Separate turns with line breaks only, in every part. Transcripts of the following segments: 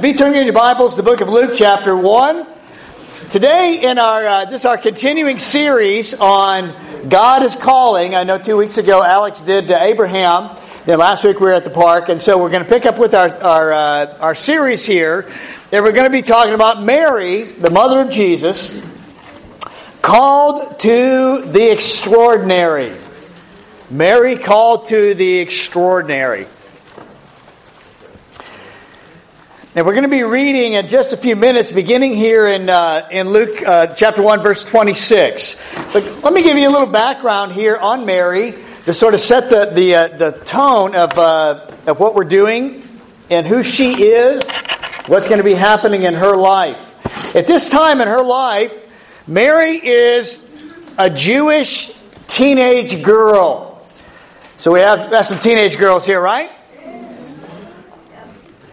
Be turning in your Bibles the book of Luke, chapter 1. Today, in our uh, this is our continuing series on God is calling. I know two weeks ago Alex did Abraham. Then last week we were at the park, and so we're going to pick up with our our, uh, our series here. And we're going to be talking about Mary, the mother of Jesus, called to the extraordinary. Mary called to the extraordinary. And we're going to be reading in just a few minutes, beginning here in, uh, in Luke uh, chapter 1, verse 26. But let me give you a little background here on Mary to sort of set the, the, uh, the tone of, uh, of what we're doing and who she is, what's going to be happening in her life. At this time in her life, Mary is a Jewish teenage girl. So we have, we have some teenage girls here, right?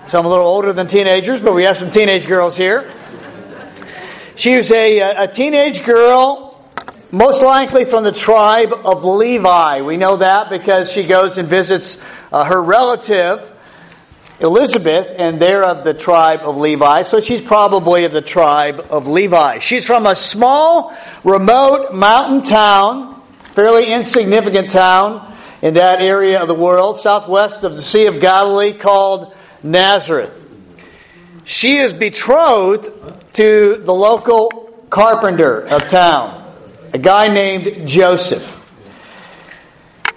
Some a little older than teenagers, but we have some teenage girls here. She was a, a teenage girl, most likely from the tribe of Levi. We know that because she goes and visits uh, her relative, Elizabeth, and they're of the tribe of Levi. So she's probably of the tribe of Levi. She's from a small, remote mountain town, fairly insignificant town in that area of the world, southwest of the Sea of Galilee, called Nazareth. She is betrothed to the local carpenter of town, a guy named Joseph.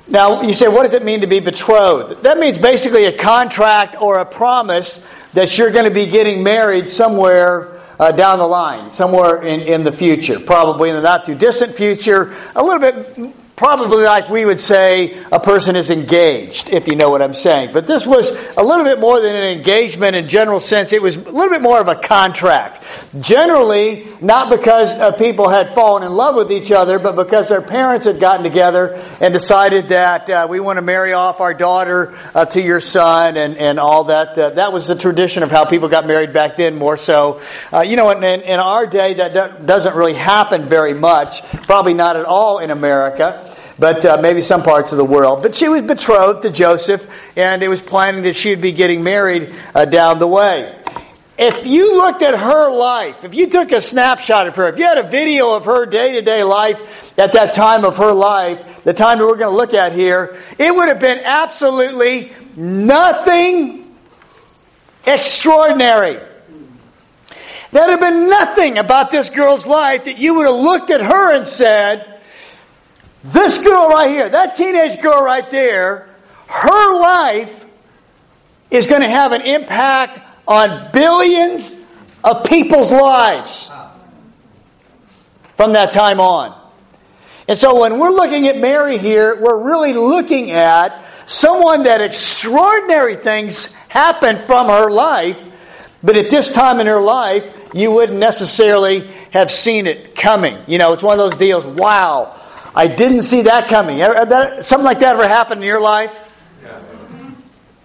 Now, you say, what does it mean to be betrothed? That means basically a contract or a promise that you're going to be getting married somewhere uh, down the line, somewhere in, in the future, probably in the not too distant future, a little bit probably like we would say a person is engaged, if you know what I'm saying. But this was a little bit more than an engagement in general sense. It was a little bit more of a contract. Generally, not because uh, people had fallen in love with each other, but because their parents had gotten together and decided that uh, we want to marry off our daughter uh, to your son and, and all that. Uh, that was the tradition of how people got married back then more so. Uh, you know, in, in, our day, that doesn't really happen very much. Probably not at all in America but uh, maybe some parts of the world. But she was betrothed to Joseph, and it was planning that she'd be getting married uh, down the way. If you looked at her life, if you took a snapshot of her, if you had a video of her day to day life at that time of her life, the time that we're going to look at here, it would have been absolutely nothing extraordinary. There'd have been nothing about this girl's life that you would have looked at her and said, this girl right here, that teenage girl right there, her life is going to have an impact on billions of people's lives from that time on. And so when we're looking at Mary here, we're really looking at someone that extraordinary things happened from her life, but at this time in her life, you wouldn't necessarily have seen it coming. You know, it's one of those deals, wow, I didn't see that coming. Something like that ever happened in your life? Yeah.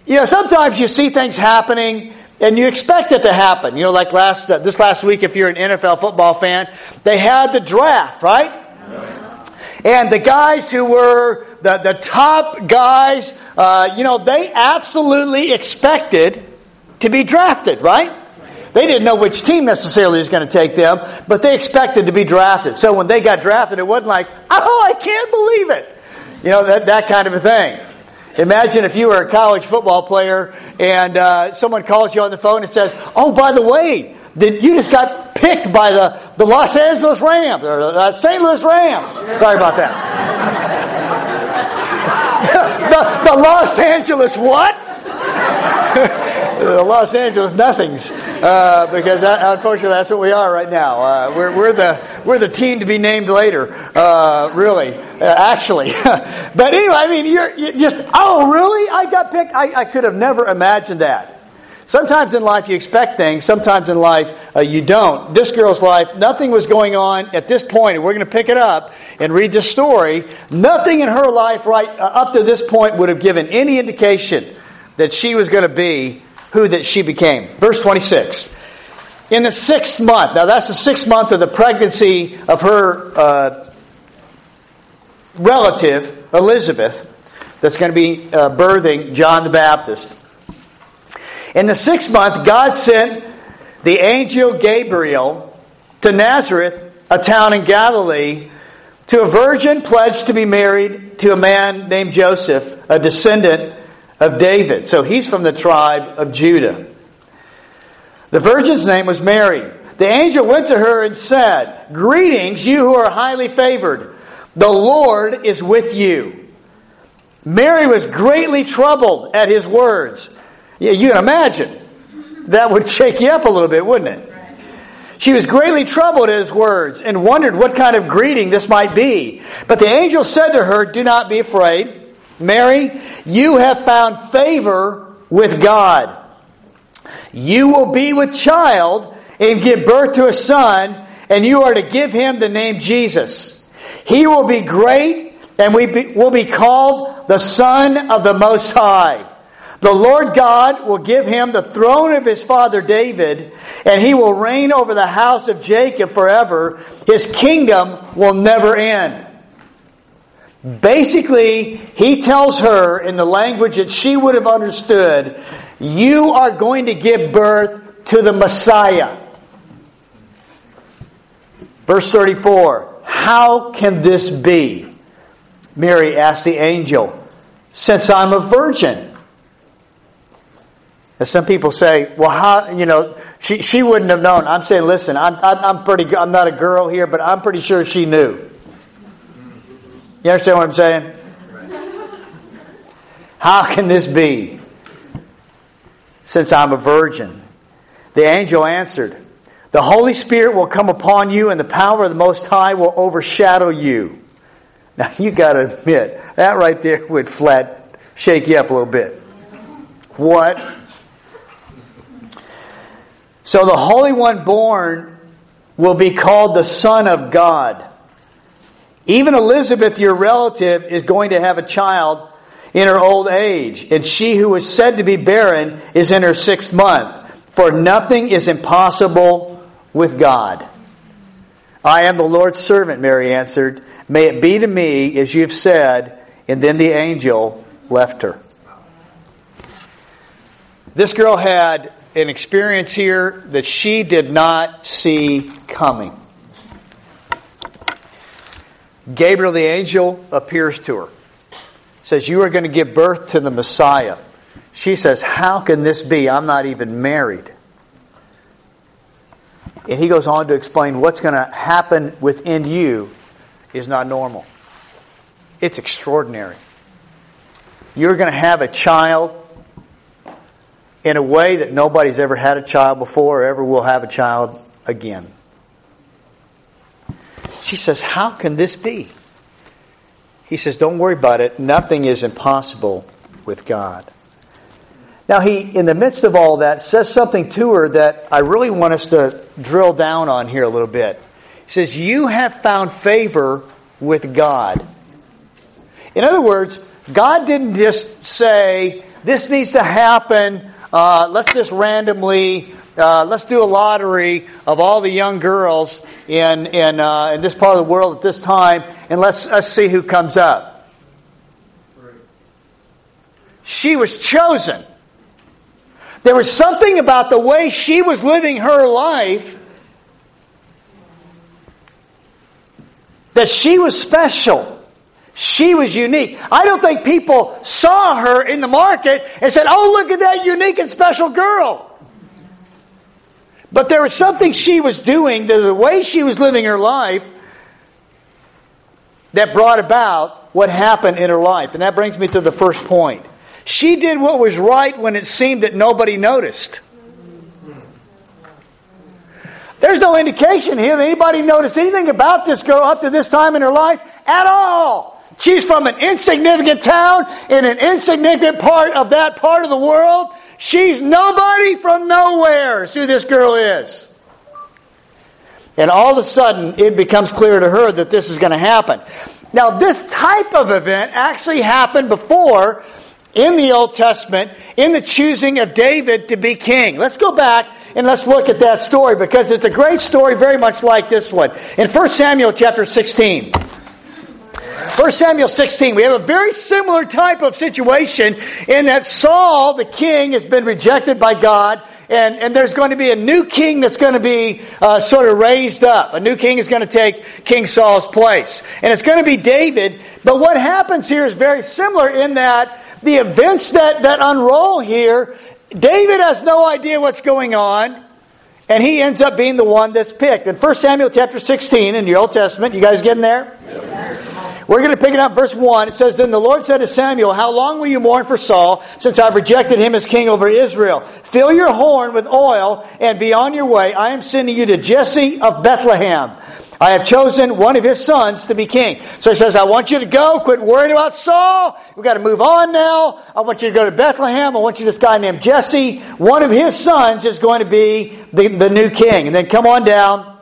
You know, sometimes you see things happening and you expect it to happen. You know, like last uh, this last week, if you're an NFL football fan, they had the draft, right? Yeah. And the guys who were the, the top guys, uh, you know, they absolutely expected to be drafted, right? They didn't know which team necessarily was going to take them, but they expected to be drafted. So when they got drafted, it wasn't like, oh, I can't believe it. You know, that, that kind of a thing. Imagine if you were a college football player and uh, someone calls you on the phone and says, oh, by the way, did you just got picked by the, the Los Angeles Rams or the St. Louis Rams. Sorry about that. the, the Los Angeles what? the Los Angeles nothings, uh, because that, unfortunately that's what we are right now. Uh, we're, we're, the we're the team to be named later, uh, really, uh, actually. but anyway, I mean, you're, you're, just oh really? I got picked. I, I could have never imagined that. Sometimes in life you expect things. Sometimes in life uh, you don't. This girl's life, nothing was going on at this point, and we're going to pick it up and read this story. Nothing in her life right uh, up to this point would have given any indication that she was going to be who that she became. Verse 26. In the sixth month, now that's the sixth month of the pregnancy of her uh, relative, Elizabeth, that's going to be uh, birthing John the Baptist. In the sixth month, God sent the angel Gabriel to Nazareth, a town in Galilee, to a virgin pledged to be married to a man named Joseph, a descendant of David. So he's from the tribe of Judah. The virgin's name was Mary. The angel went to her and said, Greetings, you who are highly favored. The Lord is with you. Mary was greatly troubled at his words. Yeah, you can imagine. That would shake you up a little bit, wouldn't it? She was greatly troubled at his words and wondered what kind of greeting this might be. But the angel said to her, Do not be afraid. Mary, you have found favor with God. You will be with child and give birth to a son, and you are to give him the name Jesus. He will be great and we be, will be called the Son of the Most High. The Lord God will give him the throne of his father David, and he will reign over the house of Jacob forever. His kingdom will never end. Basically, he tells her in the language that she would have understood, you are going to give birth to the Messiah. Verse 34 How can this be? Mary asked the angel, Since I'm a virgin. And some people say, well, how, you know, she, she wouldn't have known. I'm saying, listen, I'm, I'm pretty, I'm not a girl here, but I'm pretty sure she knew. You understand what I'm saying? How can this be? Since I'm a virgin. The angel answered, The Holy Spirit will come upon you, and the power of the Most High will overshadow you. Now, you got to admit, that right there would flat shake you up a little bit. What? So the Holy One born will be called the Son of God. Even Elizabeth, your relative, is going to have a child in her old age, and she who was said to be barren is in her sixth month. For nothing is impossible with God. I am the Lord's servant, Mary answered. May it be to me as you've said. And then the angel left her. This girl had an experience here that she did not see coming. Gabriel the angel appears to her. Says, You are going to give birth to the Messiah. She says, How can this be? I'm not even married. And he goes on to explain what's going to happen within you is not normal. It's extraordinary. You're going to have a child in a way that nobody's ever had a child before or ever will have a child again. She says, How can this be? He says, Don't worry about it. Nothing is impossible with God. Now, he, in the midst of all that, says something to her that I really want us to drill down on here a little bit. He says, You have found favor with God. In other words, God didn't just say, This needs to happen. Uh, let's just randomly, uh, let's do a lottery of all the young girls in, in, uh, in this part of the world at this time, and let's, let's see who comes up. She was chosen. There was something about the way she was living her life that she was special. She was unique. I don't think people saw her in the market and said, Oh, look at that unique and special girl. But there was something she was doing, the way she was living her life, that brought about what happened in her life. And that brings me to the first point. She did what was right when it seemed that nobody noticed. There's no indication here that anybody noticed anything about this girl up to this time in her life at all. She's from an insignificant town in an insignificant part of that part of the world. She's nobody from nowhere, is who this girl is. And all of a sudden, it becomes clear to her that this is going to happen. Now, this type of event actually happened before in the Old Testament in the choosing of David to be king. Let's go back and let's look at that story because it's a great story very much like this one. In 1 Samuel chapter 16. 1 Samuel 16, we have a very similar type of situation in that Saul, the king, has been rejected by God. And, and there's going to be a new king that's going to be uh, sort of raised up. A new king is going to take King Saul's place. And it's going to be David. But what happens here is very similar in that the events that, that unroll here, David has no idea what's going on. And he ends up being the one that's picked. In 1 Samuel chapter 16 in the Old Testament, you guys getting there? We're going to pick it up verse 1. It says, Then the Lord said to Samuel, How long will you mourn for Saul, since I've rejected him as king over Israel? Fill your horn with oil and be on your way. I am sending you to Jesse of Bethlehem. I have chosen one of his sons to be king. So he says, I want you to go. Quit worrying about Saul. We've got to move on now. I want you to go to Bethlehem. I want you to this guy named Jesse. One of his sons is going to be the, the new king. And then come on down.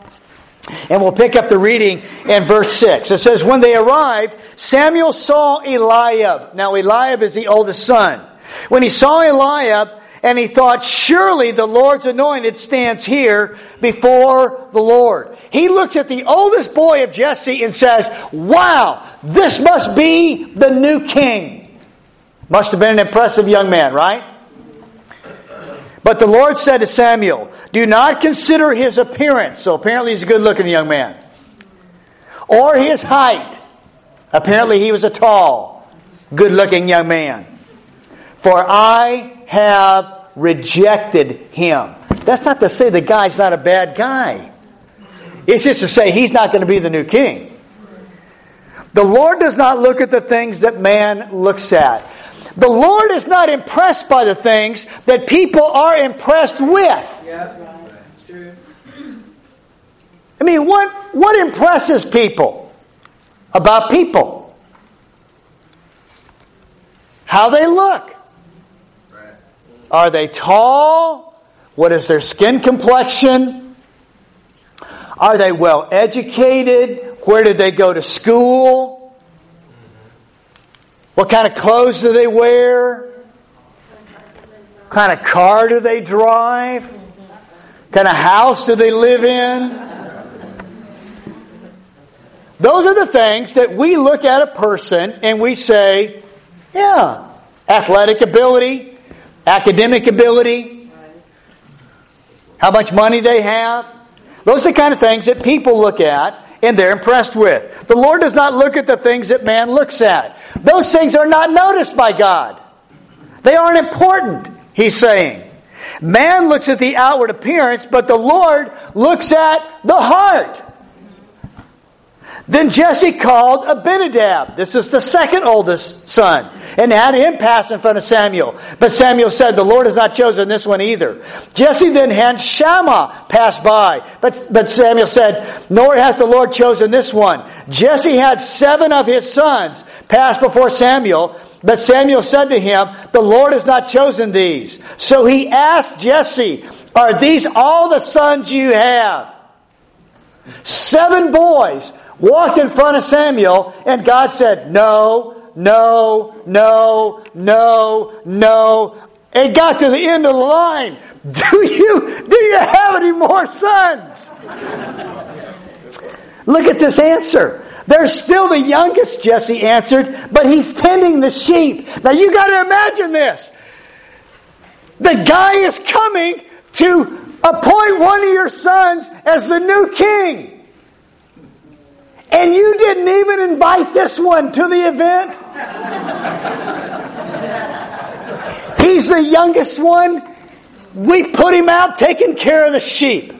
And we'll pick up the reading in verse 6. It says, When they arrived, Samuel saw Eliab. Now, Eliab is the oldest son. When he saw Eliab, and he thought, surely the Lord's anointed stands here before the Lord. He looks at the oldest boy of Jesse and says, wow, this must be the new king. Must have been an impressive young man, right? But the Lord said to Samuel, do not consider his appearance. So apparently he's a good looking young man. Or his height. Apparently he was a tall, good looking young man. For I have rejected him. That's not to say the guy's not a bad guy. It's just to say he's not going to be the new king. The Lord does not look at the things that man looks at. The Lord is not impressed by the things that people are impressed with. Yeah, true. I mean, what, what impresses people about people? How they look. Are they tall? What is their skin complexion? Are they well educated? Where did they go to school? What kind of clothes do they wear? What kind of car do they drive? What kind of house do they live in? Those are the things that we look at a person and we say, yeah, athletic ability, academic ability, how much money they have. Those are the kind of things that people look at and they're impressed with. The Lord does not look at the things that man looks at. Those things are not noticed by God. They aren't important, he's saying. Man looks at the outward appearance, but the Lord looks at the heart. Then Jesse called Abinadab. This is the second oldest son. And had him pass in front of Samuel. But Samuel said, The Lord has not chosen this one either. Jesse then had Shammah pass by. But, but Samuel said, Nor has the Lord chosen this one. Jesse had seven of his sons pass before Samuel. But Samuel said to him, The Lord has not chosen these. So he asked Jesse, Are these all the sons you have? Seven boys walked in front of Samuel, and God said, No, no, no, no, no. It got to the end of the line. Do you, do you have any more sons? Look at this answer. They're still the youngest, Jesse answered, but he's tending the sheep. Now you got to imagine this. The guy is coming to appoint one of your sons as the new king. And you didn't even invite this one to the event? He's the youngest one. We put him out taking care of the sheep.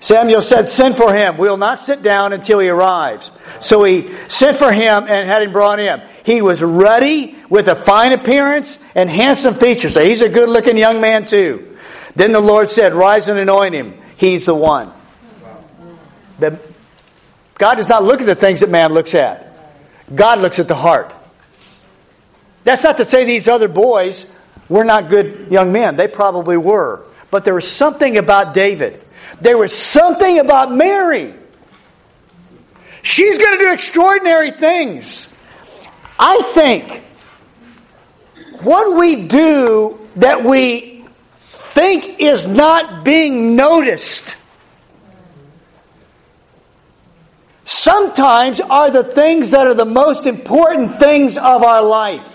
Samuel said, Send for him. We'll not sit down until he arrives. So he sent for him and had him brought in. He was ruddy with a fine appearance and handsome features. So he's a good looking young man too. Then the Lord said, Rise and anoint him. He's the one. That God does not look at the things that man looks at. God looks at the heart. That's not to say these other boys were not good young men. They probably were. But there was something about David. There was something about Mary. She's going to do extraordinary things. I think what we do that we think is not being noticed sometimes are the things that are the most important things of our life.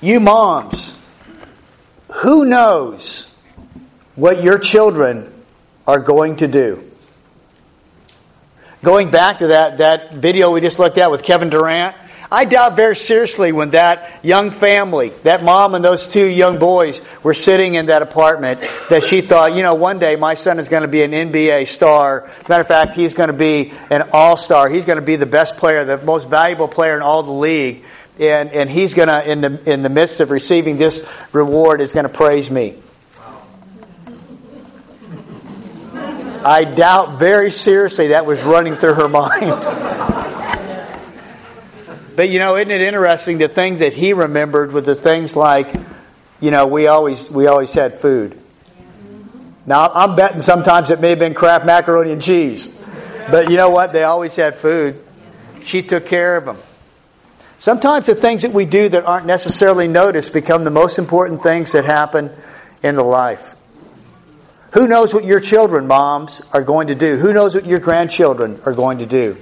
You moms, who knows what your children are going to do? Going back to that, that video we just looked at with Kevin Durant, I doubt very seriously when that young family, that mom and those two young boys were sitting in that apartment, that she thought, you know, one day my son is going to be an NBA star. matter of fact, he's going to be an all-star. He's going to be the best player, the most valuable player in all the league and, and he's going to, in the, in the midst of receiving this reward, is going to praise me. I doubt very seriously that was running through her mind. But you know, isn't it interesting? The thing that he remembered was the things like, you know, we always we always had food. Now I'm betting sometimes it may have been Kraft macaroni and cheese, but you know what? They always had food. She took care of them. Sometimes the things that we do that aren't necessarily noticed become the most important things that happen in the life. Who knows what your children, moms, are going to do? Who knows what your grandchildren are going to do?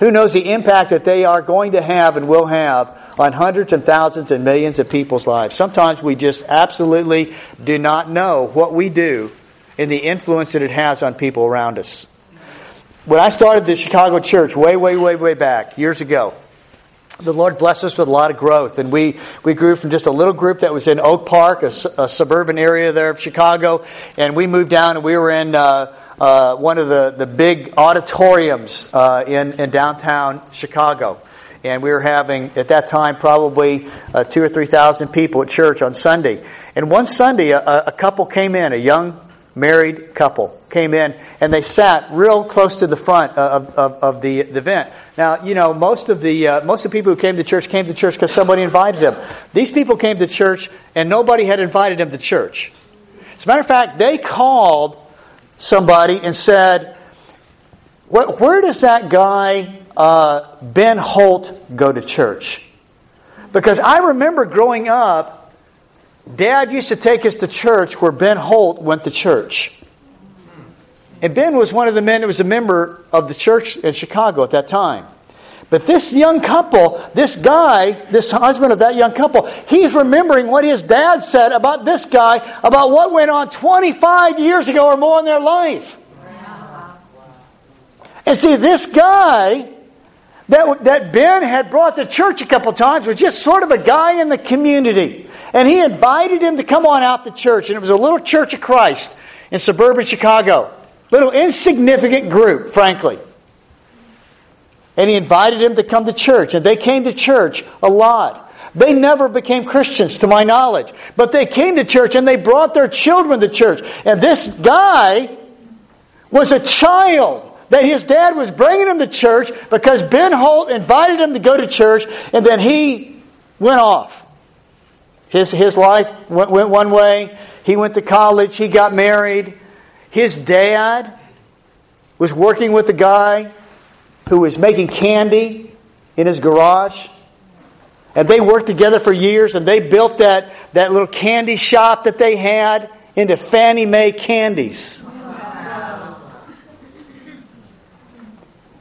Who knows the impact that they are going to have and will have on hundreds and thousands and millions of people's lives? Sometimes we just absolutely do not know what we do and the influence that it has on people around us. When I started the Chicago church way, way, way, way back, years ago, the Lord blessed us with a lot of growth, and we, we grew from just a little group that was in Oak Park, a, a suburban area there of Chicago, and we moved down and we were in uh, uh, one of the, the big auditoriums uh, in, in downtown Chicago. And we were having, at that time, probably uh, two or three thousand people at church on Sunday. And one Sunday, a, a couple came in, a young married couple came in and they sat real close to the front of, of, of the, the event. Now, you know, most of the uh, most of the people who came to church came to church because somebody invited them. These people came to church and nobody had invited them to church. As a matter of fact, they called somebody and said, "Where does that guy uh, Ben Holt go to church?" Because I remember growing up Dad used to take us to church where Ben Holt went to church. And Ben was one of the men who was a member of the church in Chicago at that time. But this young couple, this guy, this husband of that young couple, he's remembering what his dad said about this guy, about what went on 25 years ago or more in their life. And see, this guy that, that Ben had brought to church a couple times was just sort of a guy in the community. And he invited him to come on out to church. And it was a little church of Christ in suburban Chicago. Little insignificant group, frankly. And he invited him to come to church. And they came to church a lot. They never became Christians, to my knowledge. But they came to church and they brought their children to church. And this guy was a child that his dad was bringing him to church because Ben Holt invited him to go to church and then he went off. His, his life went, went one way. He went to college. He got married. His dad was working with a guy who was making candy in his garage. And they worked together for years and they built that, that little candy shop that they had into Fannie May candies.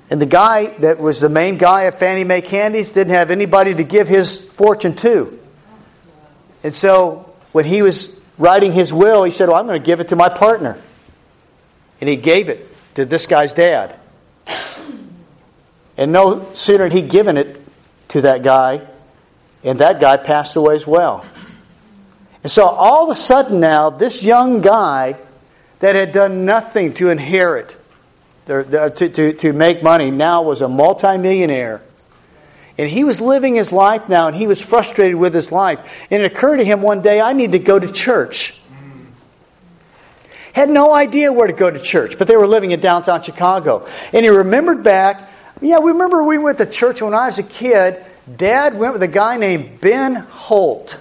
And the guy that was the main guy of Fannie May Candies didn't have anybody to give his fortune to. And so when he was writing his will, he said, Well, I'm going to give it to my partner. And he gave it to this guy's dad. And no sooner had he given it to that guy, and that guy passed away as well. And so all of a sudden now, this young guy that had done nothing to inherit, to, to, to make money, now was a multimillionaire and he was living his life now and he was frustrated with his life. And it occurred to him one day, I need to go to church. Had no idea where to go to church, but they were living in downtown Chicago. And he remembered back, yeah, we remember we went to church when I was a kid. Dad went with a guy named Ben Holt.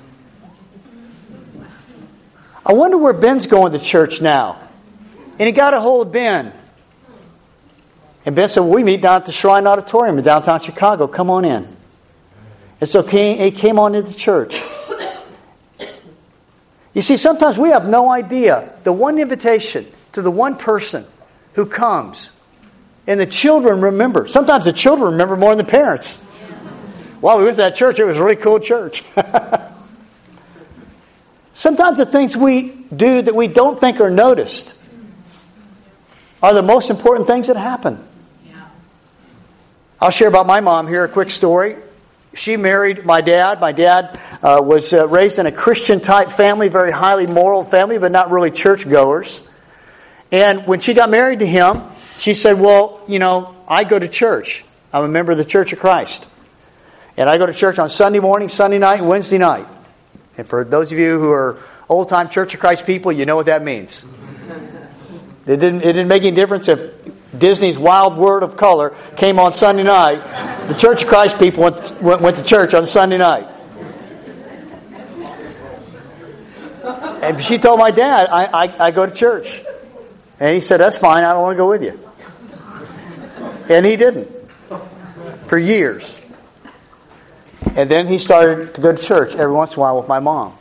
I wonder where Ben's going to church now. And he got a hold of Ben. And Ben said, well, We meet down at the Shrine Auditorium in downtown Chicago. Come on in. And so he came on into the church. You see, sometimes we have no idea. The one invitation to the one person who comes, and the children remember. Sometimes the children remember more than the parents. Wow, we went to that church. It was a really cool church. Sometimes the things we do that we don't think are noticed are the most important things that happen. I'll share about my mom here a quick story. She married my dad. My dad uh, was uh, raised in a Christian type family, very highly moral family, but not really churchgoers. And when she got married to him, she said, Well, you know, I go to church. I'm a member of the Church of Christ. And I go to church on Sunday morning, Sunday night, and Wednesday night. And for those of you who are old time Church of Christ people, you know what that means. It didn't, it didn't make any difference if Disney's Wild World of Color came on Sunday night. The Church of Christ people went, went, went to church on Sunday night. And she told my dad, I, I, I go to church. And he said, That's fine, I don't want to go with you. And he didn't. For years. And then he started to go to church every once in a while with my mom.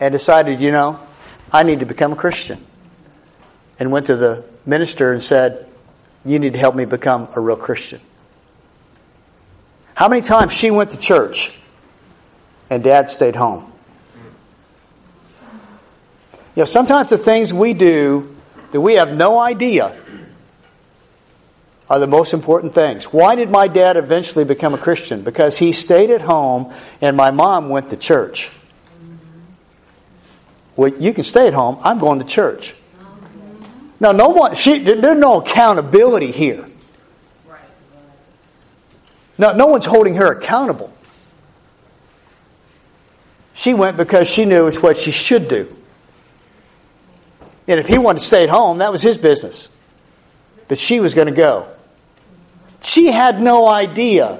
And decided, you know, I need to become a Christian. And went to the minister and said, You need to help me become a real Christian. How many times she went to church and dad stayed home? You know, sometimes the things we do that we have no idea are the most important things. Why did my dad eventually become a Christian? Because he stayed at home and my mom went to church. Well, you can stay at home. I'm going to church. Now, no one, she, there's no accountability here. No, no one's holding her accountable. She went because she knew it's what she should do. And if he wanted to stay at home, that was his business. But she was going to go. She had no idea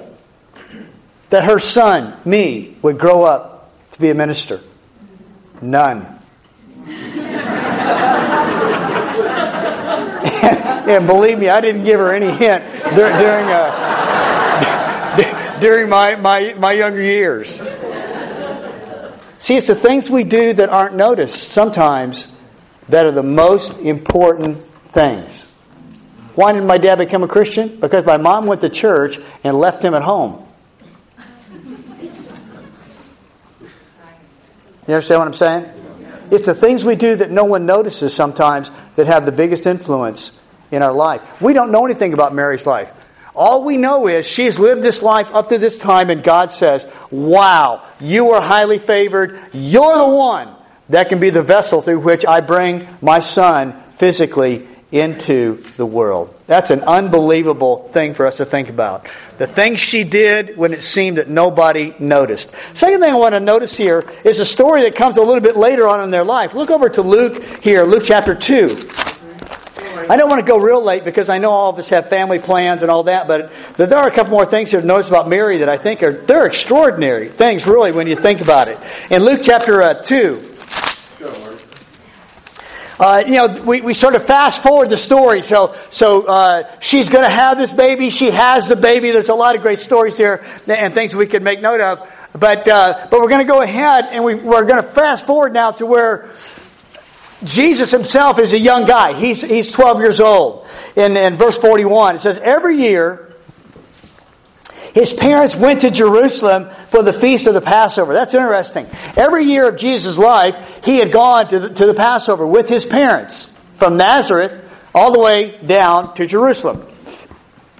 that her son, me, would grow up to be a minister. None. And, believe me, I didn't give her any hint during, uh, during my, my, my younger years. See, it's the things we do that aren't noticed sometimes that are the most important things. Why did my dad become a Christian? Because my mom went to church and left him at home. You understand what I'm saying? It's the things we do that no one notices sometimes that have the biggest influence in our life. We don't know anything about Mary's life. All we know is she's lived this life up to this time, and God says, Wow, you are highly favored. You're the one that can be the vessel through which I bring my son physically into the world. That's an unbelievable thing for us to think about. The things she did when it seemed that nobody noticed. Second thing I want to notice here is a story that comes a little bit later on in their life. Look over to Luke here, Luke chapter 2. I don't want to go real late because I know all of us have family plans and all that, but there are a couple more things here to notice about Mary that I think are, they're extraordinary things really when you think about it. In Luke chapter uh, 2, uh, you know, we, we sort of fast forward the story. So, so uh, she's going to have this baby. She has the baby. There's a lot of great stories here and things we could make note of. But, uh, but we're going to go ahead and we, we're going to fast forward now to where Jesus himself is a young guy. He's, he's 12 years old. In, in verse 41, it says, Every year, his parents went to Jerusalem for the feast of the Passover. That's interesting. Every year of Jesus' life, he had gone to the, to the Passover with his parents from Nazareth all the way down to Jerusalem.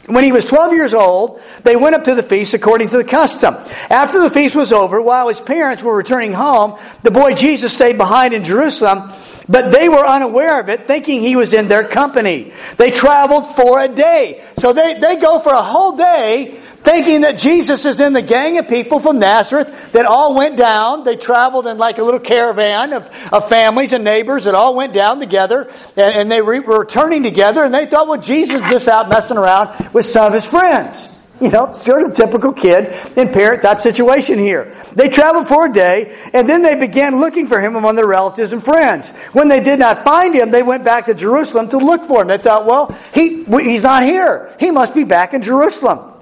When he was 12 years old, they went up to the feast according to the custom. After the feast was over, while his parents were returning home, the boy Jesus stayed behind in Jerusalem, but they were unaware of it, thinking he was in their company. They traveled for a day. So they, they go for a whole day thinking that Jesus is in the gang of people from Nazareth that all went down. They traveled in like a little caravan of, of families and neighbors that all went down together and, and they re- were returning together and they thought, well, Jesus is just out messing around with some of his friends. You know, sort of typical kid and parent type situation here. They traveled for a day, and then they began looking for him among their relatives and friends. When they did not find him, they went back to Jerusalem to look for him. They thought, well, he, he's not here. He must be back in Jerusalem.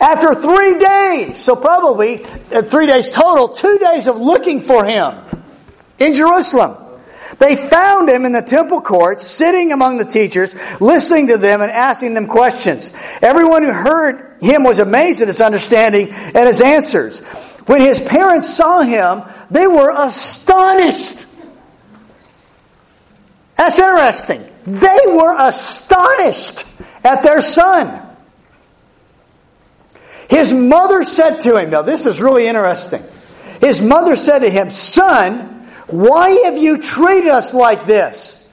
After three days, so probably uh, three days total, two days of looking for him in Jerusalem. They found him in the temple courts, sitting among the teachers, listening to them and asking them questions. Everyone who heard him was amazed at his understanding and his answers. When his parents saw him, they were astonished. That's interesting. They were astonished at their son. His mother said to him, now this is really interesting. His mother said to him, Son, why have you treated us like this?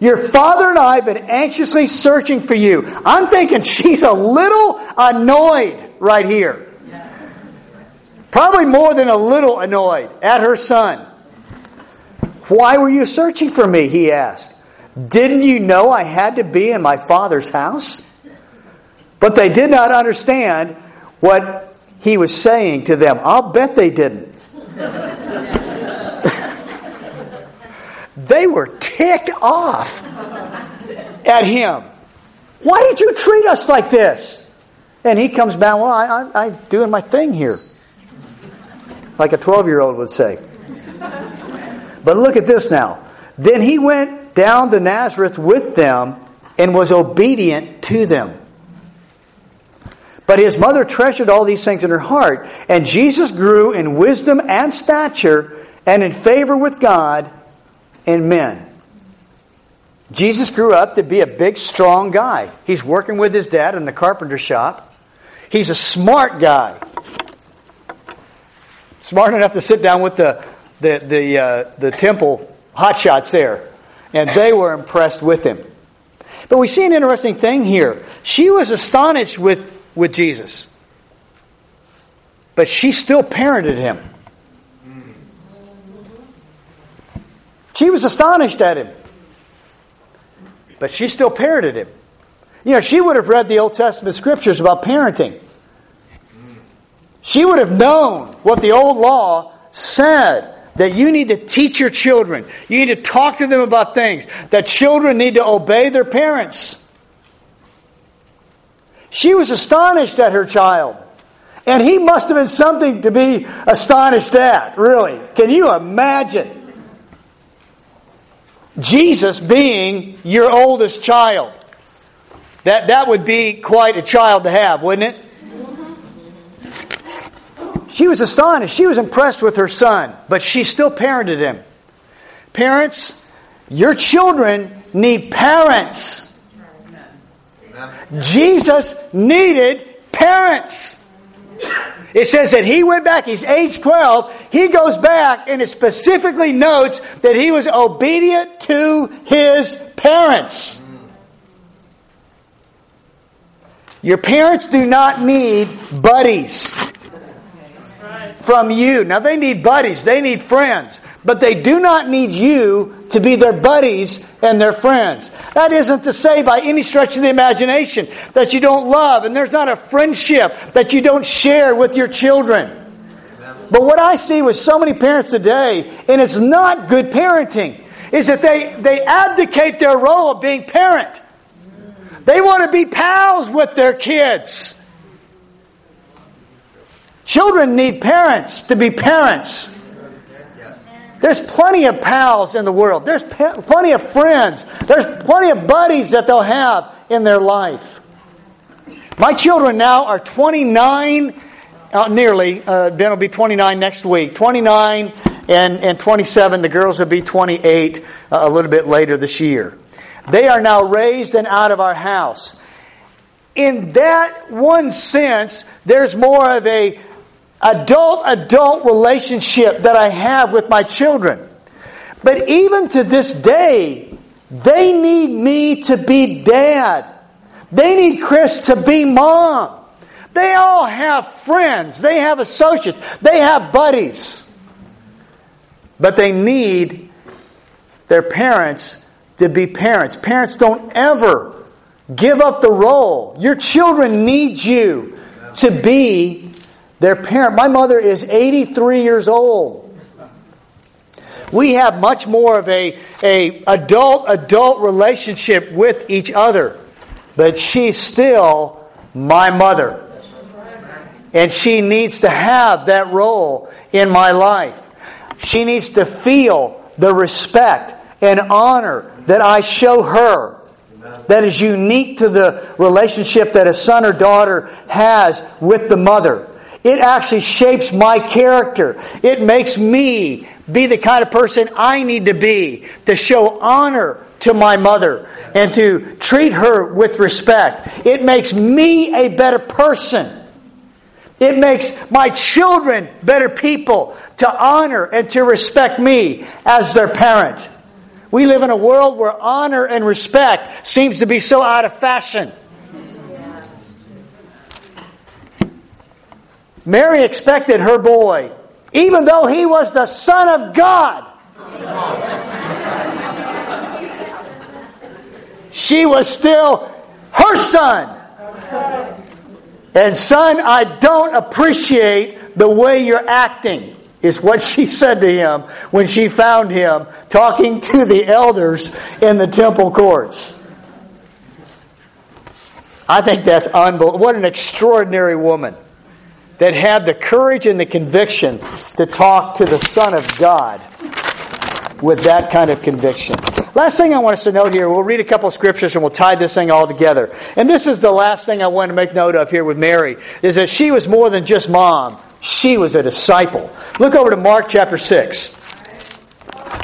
Your father and I have been anxiously searching for you. I'm thinking she's a little annoyed right here. Probably more than a little annoyed at her son. Why were you searching for me? He asked. Didn't you know I had to be in my father's house? But they did not understand what he was saying to them. I'll bet they didn't. they were ticked off at him. Why did you treat us like this? And he comes back, well, I, I, I'm doing my thing here. Like a 12 year old would say. But look at this now. Then he went down to Nazareth with them and was obedient to them. But his mother treasured all these things in her heart. And Jesus grew in wisdom and stature and in favor with God and men. Jesus grew up to be a big, strong guy. He's working with his dad in the carpenter shop. He's a smart guy. Smart enough to sit down with the, the, the, uh, the temple hotshots there. And they were impressed with him. But we see an interesting thing here. She was astonished with, with Jesus. But she still parented him. She was astonished at him. But she still parented him. You know, she would have read the Old Testament scriptures about parenting. She would have known what the old law said that you need to teach your children. You need to talk to them about things. That children need to obey their parents. She was astonished at her child. And he must have been something to be astonished at, really. Can you imagine? Jesus being your oldest child. That, that would be quite a child to have, wouldn't it? She was astonished. She was impressed with her son, but she still parented him. Parents, your children need parents. Jesus needed parents. It says that he went back, he's age 12, he goes back and it specifically notes that he was obedient to his parents. Your parents do not need buddies from you. Now they need buddies, they need friends, but they do not need you to be their buddies and their friends. That isn't to say by any stretch of the imagination that you don't love and there's not a friendship that you don't share with your children. But what I see with so many parents today, and it's not good parenting, is that they, they abdicate their role of being parent. They want to be pals with their kids. Children need parents to be parents. There's plenty of pals in the world. There's plenty of friends. There's plenty of buddies that they'll have in their life. My children now are 29, uh, nearly. Uh, ben will be 29 next week. 29 and, and 27. The girls will be 28 uh, a little bit later this year. They are now raised and out of our house. In that one sense, there's more of a adult adult relationship that I have with my children. But even to this day, they need me to be dad. They need Chris to be mom. They all have friends. They have associates. They have buddies. But they need their parents to be parents. Parents don't ever give up the role. Your children need you to be their parent, my mother is 83 years old. We have much more of a, a adult adult relationship with each other, but she's still my mother. And she needs to have that role in my life. She needs to feel the respect and honor that I show her that is unique to the relationship that a son or daughter has with the mother. It actually shapes my character. It makes me be the kind of person I need to be to show honor to my mother and to treat her with respect. It makes me a better person. It makes my children better people to honor and to respect me as their parent. We live in a world where honor and respect seems to be so out of fashion. Mary expected her boy, even though he was the Son of God. she was still her son. And son, I don't appreciate the way you're acting, is what she said to him when she found him talking to the elders in the temple courts. I think that's unbelievable. What an extraordinary woman that had the courage and the conviction to talk to the Son of God with that kind of conviction. Last thing I want us to note here, we'll read a couple scriptures and we'll tie this thing all together. And this is the last thing I want to make note of here with Mary, is that she was more than just mom. She was a disciple. Look over to Mark chapter 6.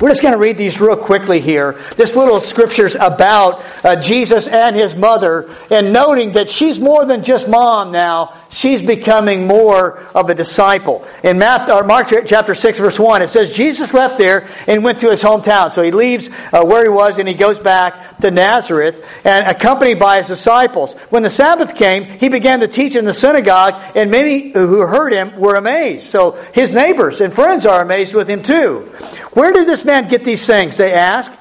We're just going to read these real quickly here. This little scriptures about uh, Jesus and his mother, and noting that she's more than just mom now. She's becoming more of a disciple. In Matthew, Mark chapter 6, verse 1, it says, Jesus left there and went to his hometown. So he leaves uh, where he was and he goes back to Nazareth and accompanied by his disciples. When the Sabbath came, he began to teach in the synagogue, and many who heard him were amazed. So his neighbors and friends are amazed with him too. Where did this man get these things? They ask.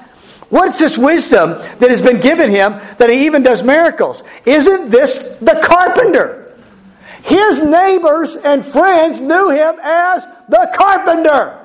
What's this wisdom that has been given him that he even does miracles? Isn't this the carpenter? His neighbors and friends knew him as the carpenter.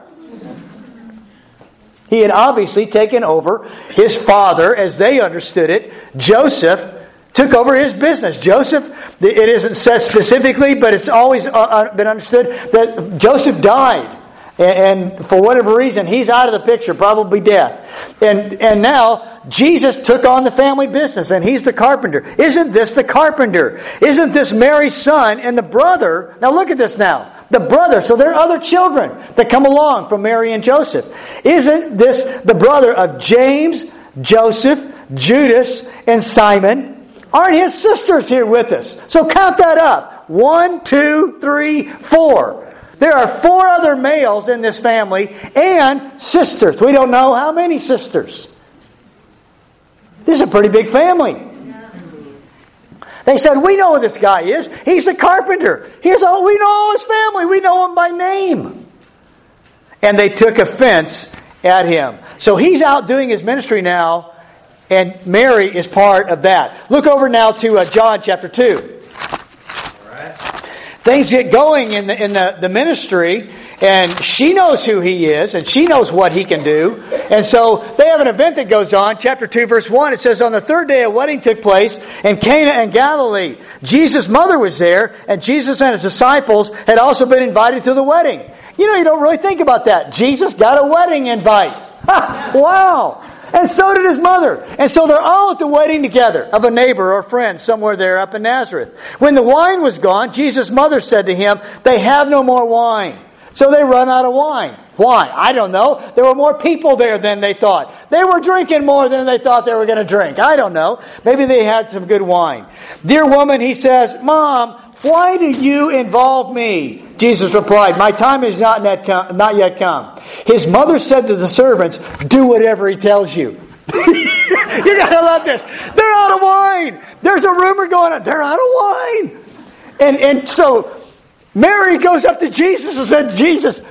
He had obviously taken over his father, as they understood it. Joseph took over his business. Joseph, it isn't said specifically, but it's always uh, uh, been understood that Joseph died. And, for whatever reason, he's out of the picture, probably death. And, and now, Jesus took on the family business, and he's the carpenter. Isn't this the carpenter? Isn't this Mary's son and the brother? Now look at this now. The brother, so there are other children that come along from Mary and Joseph. Isn't this the brother of James, Joseph, Judas, and Simon? Aren't his sisters here with us? So count that up. One, two, three, four. There are four other males in this family and sisters. We don't know how many sisters. This is a pretty big family. They said, We know who this guy is. He's a carpenter. Here's all we know all his family. We know him by name. And they took offense at him. So he's out doing his ministry now, and Mary is part of that. Look over now to uh, John chapter 2 things get going in the, in the, the ministry, and she knows who he is, and she knows what he can do. And so they have an event that goes on. Chapter 2, verse 1, it says, On the third day, a wedding took place in Cana and Galilee. Jesus' mother was there, and Jesus and his disciples had also been invited to the wedding. You know, you don't really think about that. Jesus got a wedding invite. Wow! And so did his mother. And so they're all at the wedding together of a neighbor or friend somewhere there up in Nazareth. When the wine was gone, Jesus' mother said to him, They have no more wine. So they run out of wine. Why? I don't know. There were more people there than they thought. They were drinking more than they thought they were going to drink. I don't know. Maybe they had some good wine. Dear woman, he says, Mom, why do you involve me? Jesus replied, My time is not yet come. Not yet come. His mother said to the servants, Do whatever he tells you. you gotta love this. They're out of wine. There's a rumor going on. They're out of wine. And, and so Mary goes up to Jesus and said, Jesus,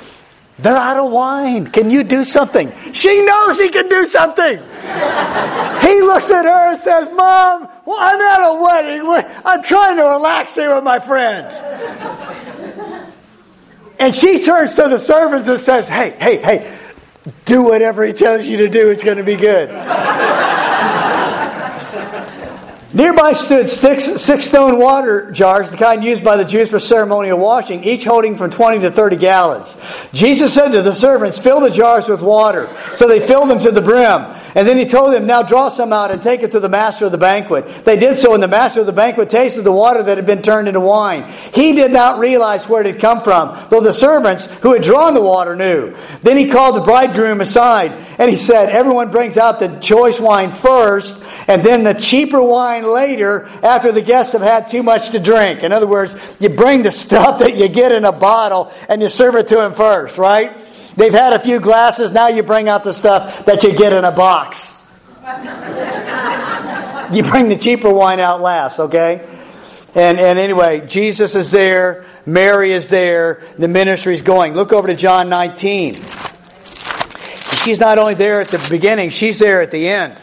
they're out of wine. Can you do something? She knows he can do something. he looks at her and says, Mom, well, I'm at a wedding. I'm trying to relax here with my friends. And she turns to the servants and says, Hey, hey, hey, do whatever he tells you to do. It's going to be good. Nearby stood six, six stone water jars, the kind used by the Jews for ceremonial washing, each holding from 20 to 30 gallons. Jesus said to the servants, Fill the jars with water. So they filled them to the brim. And then he told them, Now draw some out and take it to the master of the banquet. They did so, and the master of the banquet tasted the water that had been turned into wine. He did not realize where it had come from, though the servants who had drawn the water knew. Then he called the bridegroom aside, and he said, Everyone brings out the choice wine first, and then the cheaper wine later after the guests have had too much to drink. In other words, you bring the stuff that you get in a bottle and you serve it to them first, right? They've had a few glasses, now you bring out the stuff that you get in a box. you bring the cheaper wine out last, okay? And, and anyway, Jesus is there, Mary is there, the ministry is going. Look over to John 19. She's not only there at the beginning, she's there at the end.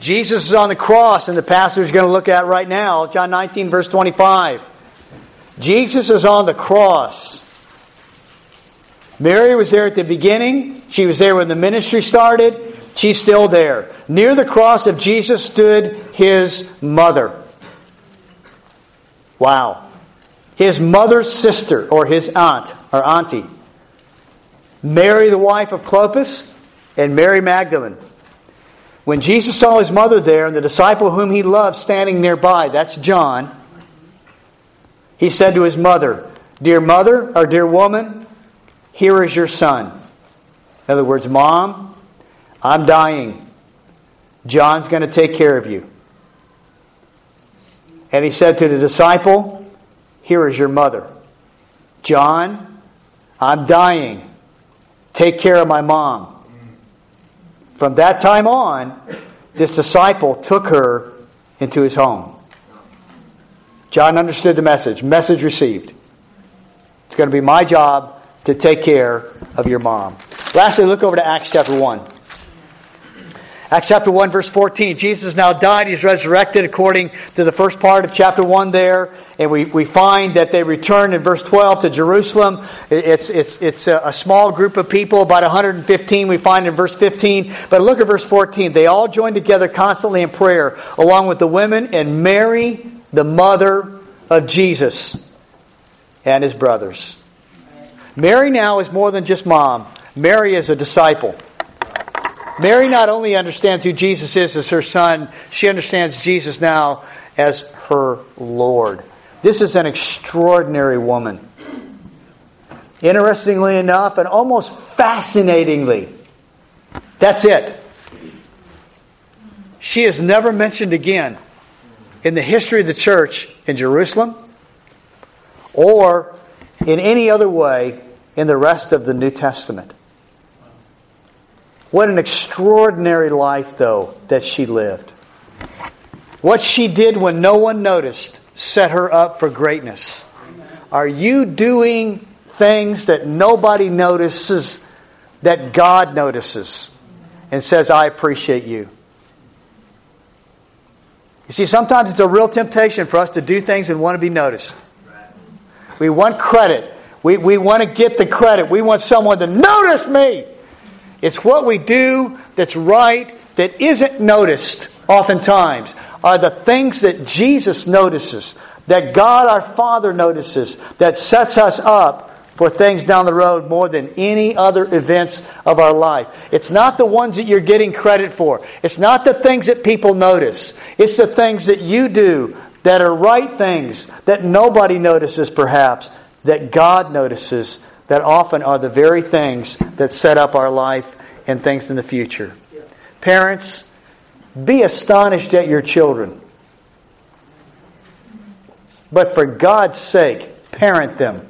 Jesus is on the cross, and the passage is going to look at right now, John 19, verse 25. Jesus is on the cross. Mary was there at the beginning. She was there when the ministry started. She's still there. Near the cross of Jesus stood his mother. Wow. His mother's sister, or his aunt, or auntie. Mary, the wife of Clopas, and Mary Magdalene. When Jesus saw his mother there and the disciple whom he loved standing nearby, that's John, he said to his mother, Dear mother, or dear woman, here is your son. In other words, Mom, I'm dying. John's going to take care of you. And he said to the disciple, Here is your mother. John, I'm dying. Take care of my mom. From that time on, this disciple took her into his home. John understood the message. Message received. It's going to be my job to take care of your mom. Lastly, look over to Acts chapter 1. Acts chapter 1, verse 14. Jesus now died. He's resurrected according to the first part of chapter 1 there. And we, we find that they returned in verse 12 to Jerusalem. It's, it's, it's a, a small group of people, about 115 we find in verse 15. But look at verse 14. They all joined together constantly in prayer, along with the women and Mary, the mother of Jesus, and his brothers. Mary now is more than just mom. Mary is a disciple. Mary not only understands who Jesus is as her son, she understands Jesus now as her Lord. This is an extraordinary woman. Interestingly enough, and almost fascinatingly, that's it. She is never mentioned again in the history of the church in Jerusalem or in any other way in the rest of the New Testament. What an extraordinary life, though, that she lived. What she did when no one noticed set her up for greatness. Are you doing things that nobody notices, that God notices and says, I appreciate you? You see, sometimes it's a real temptation for us to do things and want to be noticed. We want credit. We, we want to get the credit. We want someone to notice me. It's what we do that's right that isn't noticed oftentimes are the things that Jesus notices, that God our Father notices, that sets us up for things down the road more than any other events of our life. It's not the ones that you're getting credit for. It's not the things that people notice. It's the things that you do that are right things that nobody notices perhaps, that God notices that often are the very things that set up our life and things in the future. Parents, be astonished at your children. But for God's sake, parent them.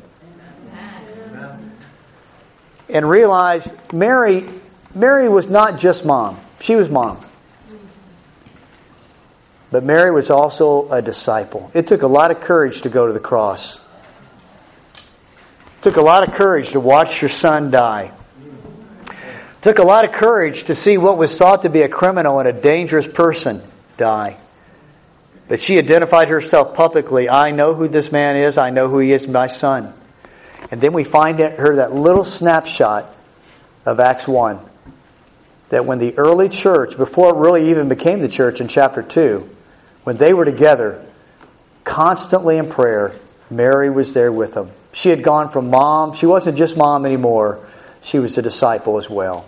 And realize Mary Mary was not just mom. She was mom. But Mary was also a disciple. It took a lot of courage to go to the cross. Took a lot of courage to watch your son die. Took a lot of courage to see what was thought to be a criminal and a dangerous person die. But she identified herself publicly. I know who this man is. I know who he is, my son. And then we find her that little snapshot of Acts 1. That when the early church, before it really even became the church in chapter 2, when they were together, constantly in prayer, Mary was there with them. She had gone from mom, she wasn't just mom anymore, she was a disciple as well.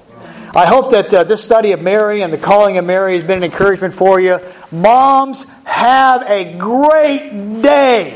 I hope that uh, this study of Mary and the calling of Mary has been an encouragement for you. Moms, have a great day.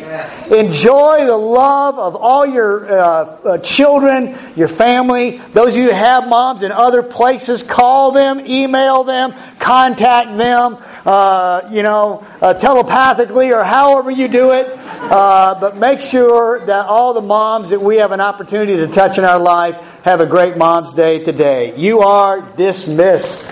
Enjoy the love of all your uh, uh, children, your family. Those of you who have moms in other places, call them, email them, contact them, uh, you know, uh, telepathically or however you do it. Uh, but make sure that all the moms that we have an opportunity to touch in our life have a great Mom's Day today. You are dismissed.